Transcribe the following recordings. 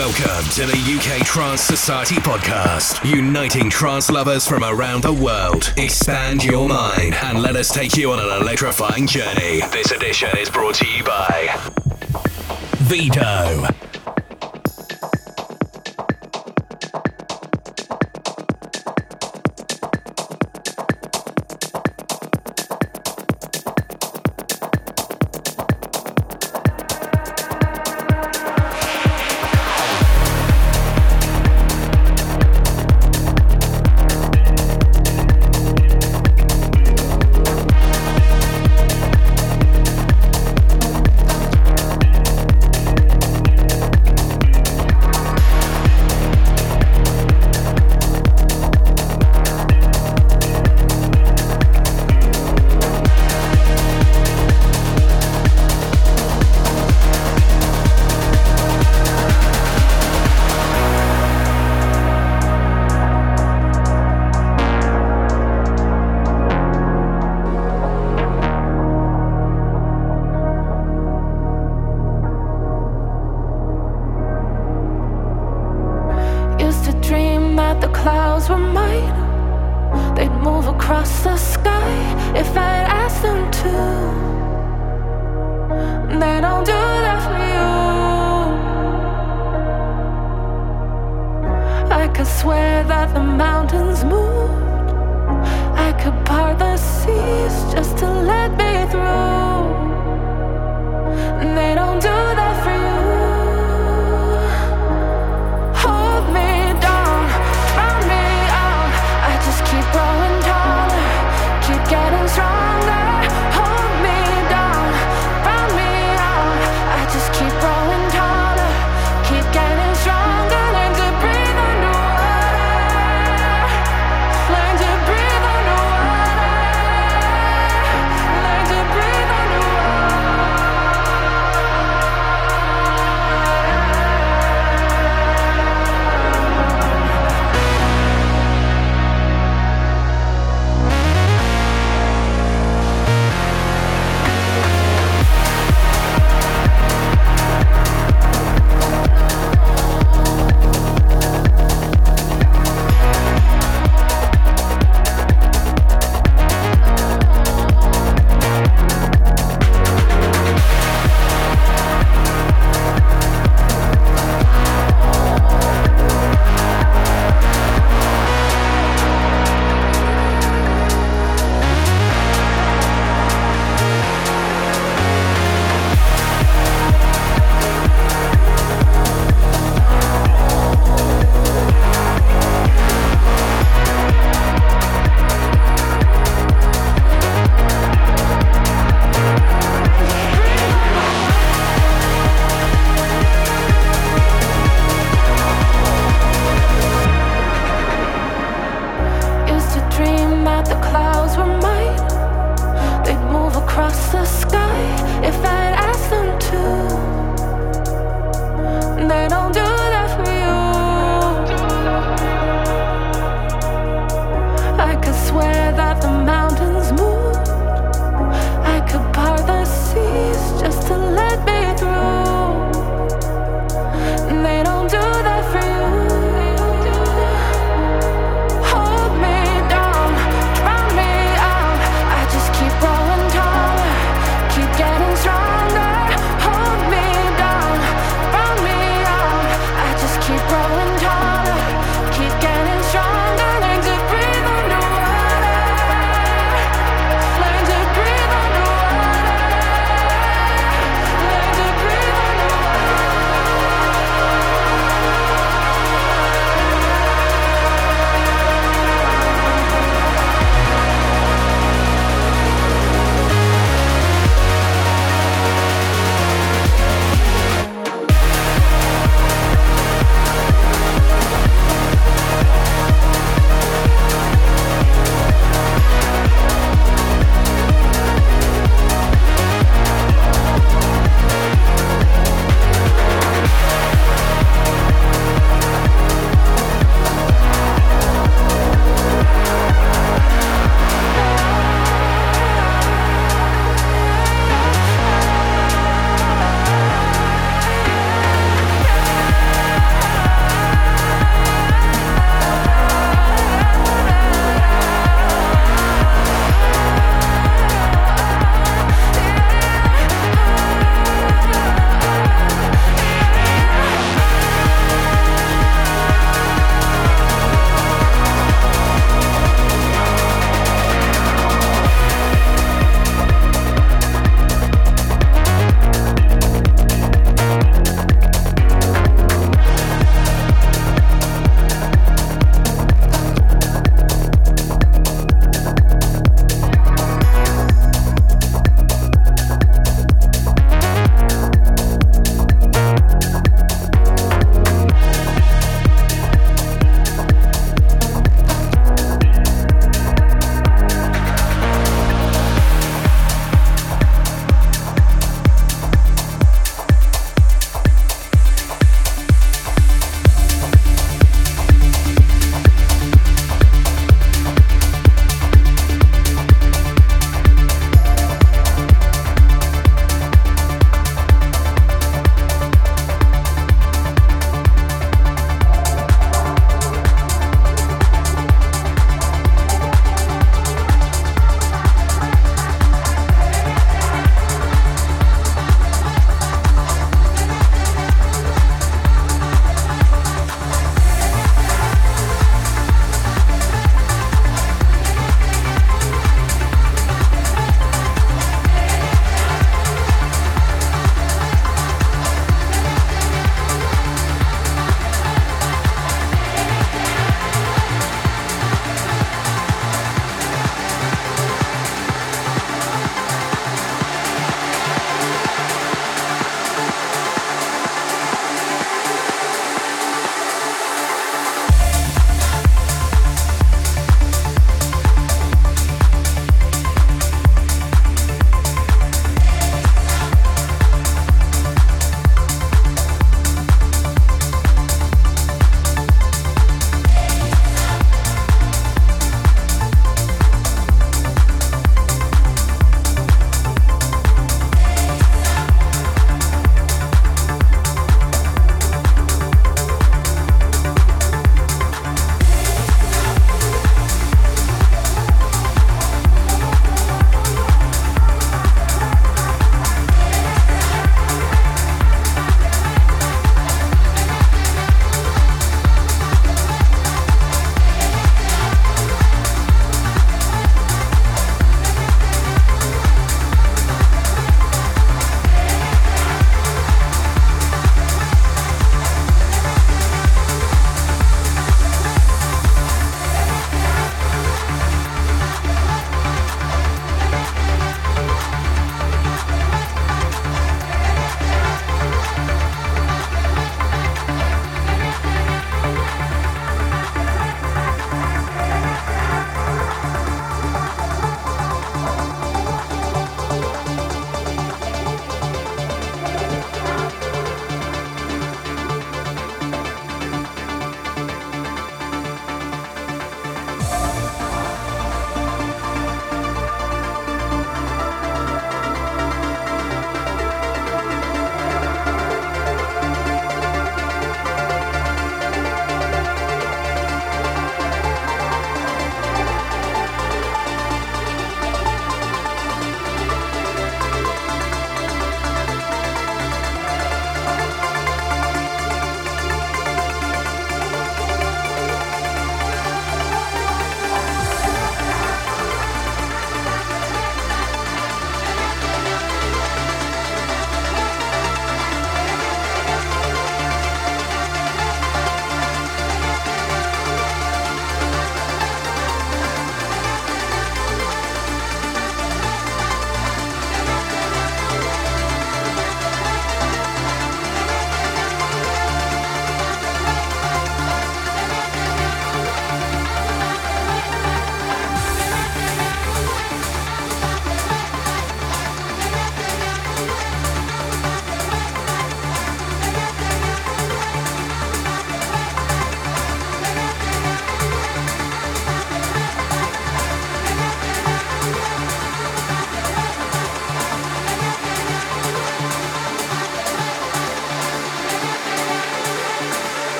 Welcome to the UK Trance Society podcast, uniting trance lovers from around the world. Expand your mind and let us take you on an electrifying journey. This edition is brought to you by VDO.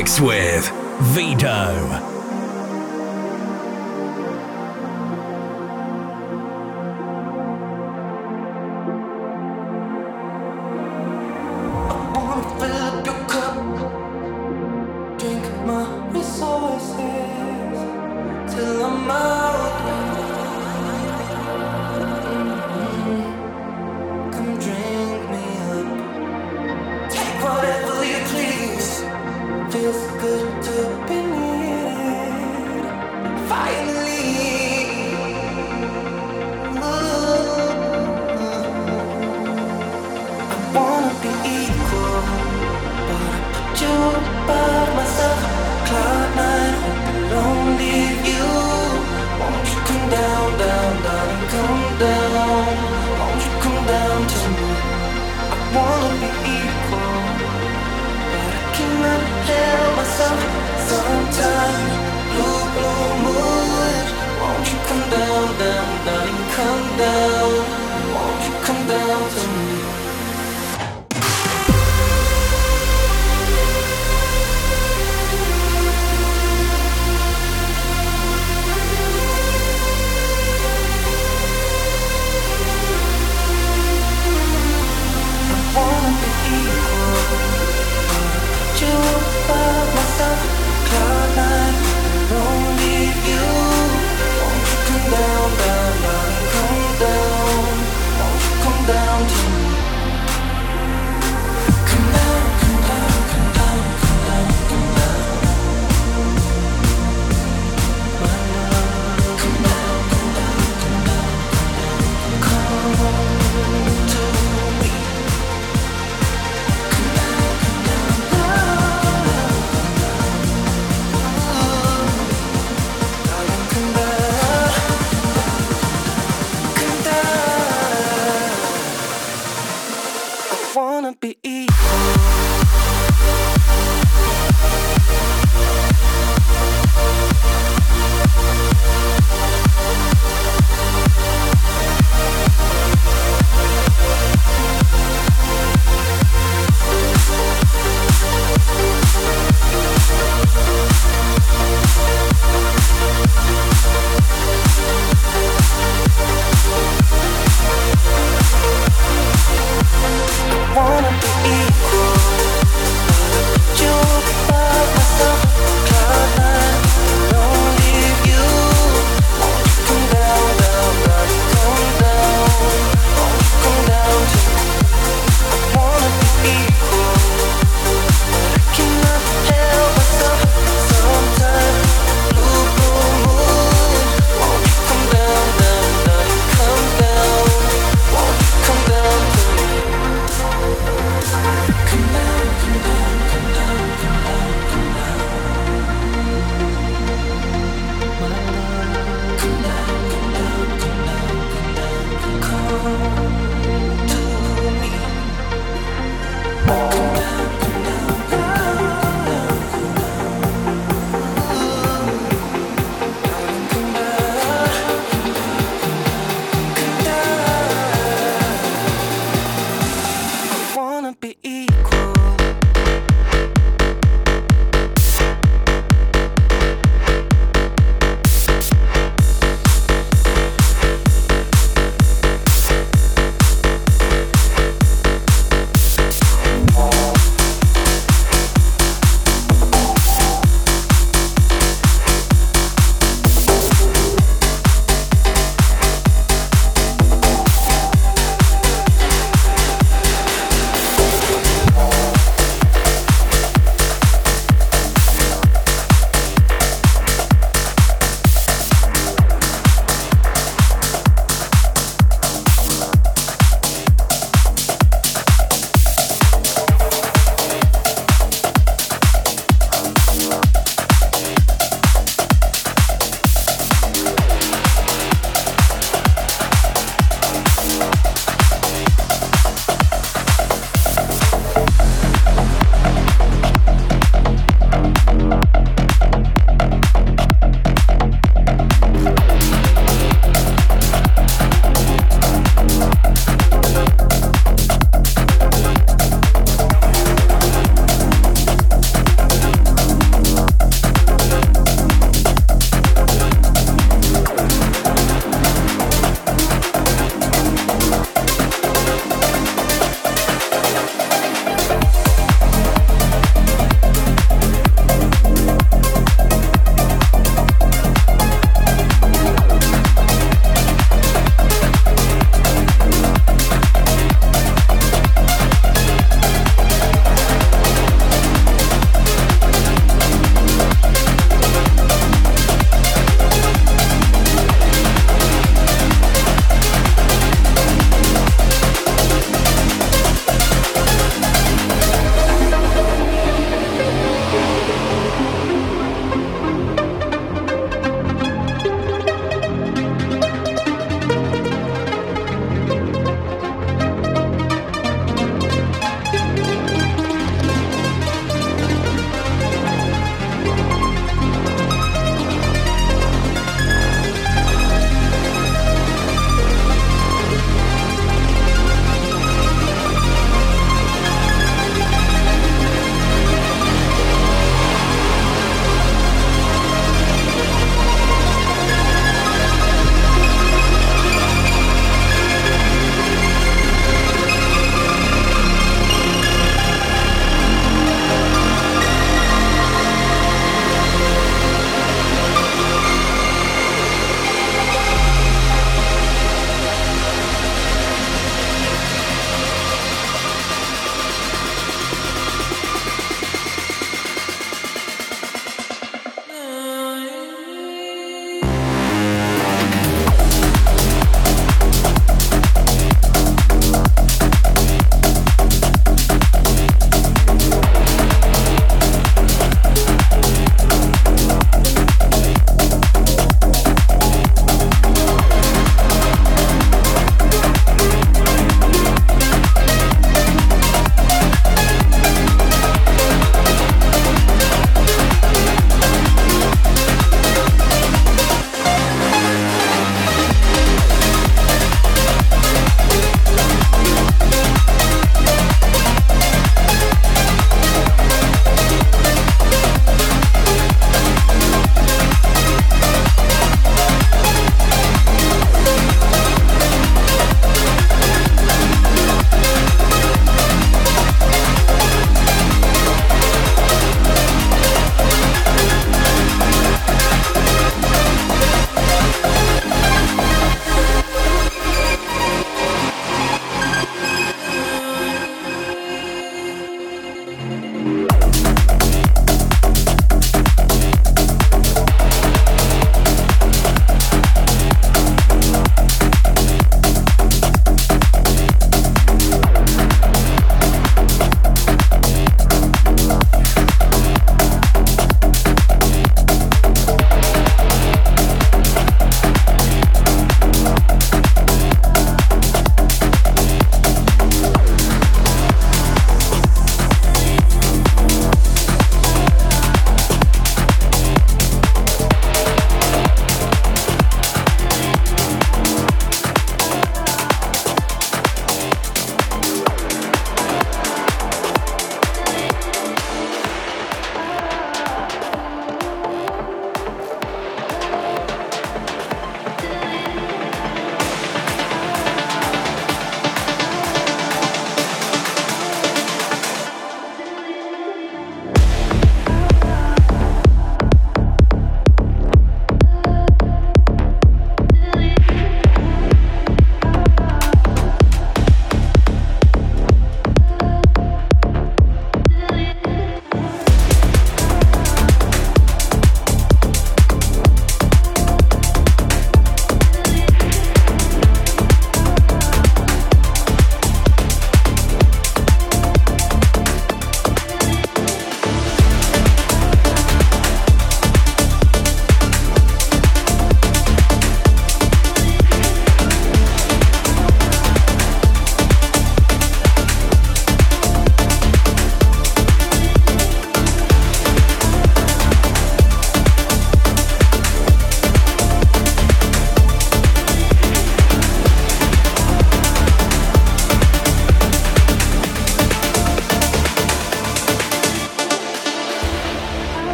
Mix with VDO.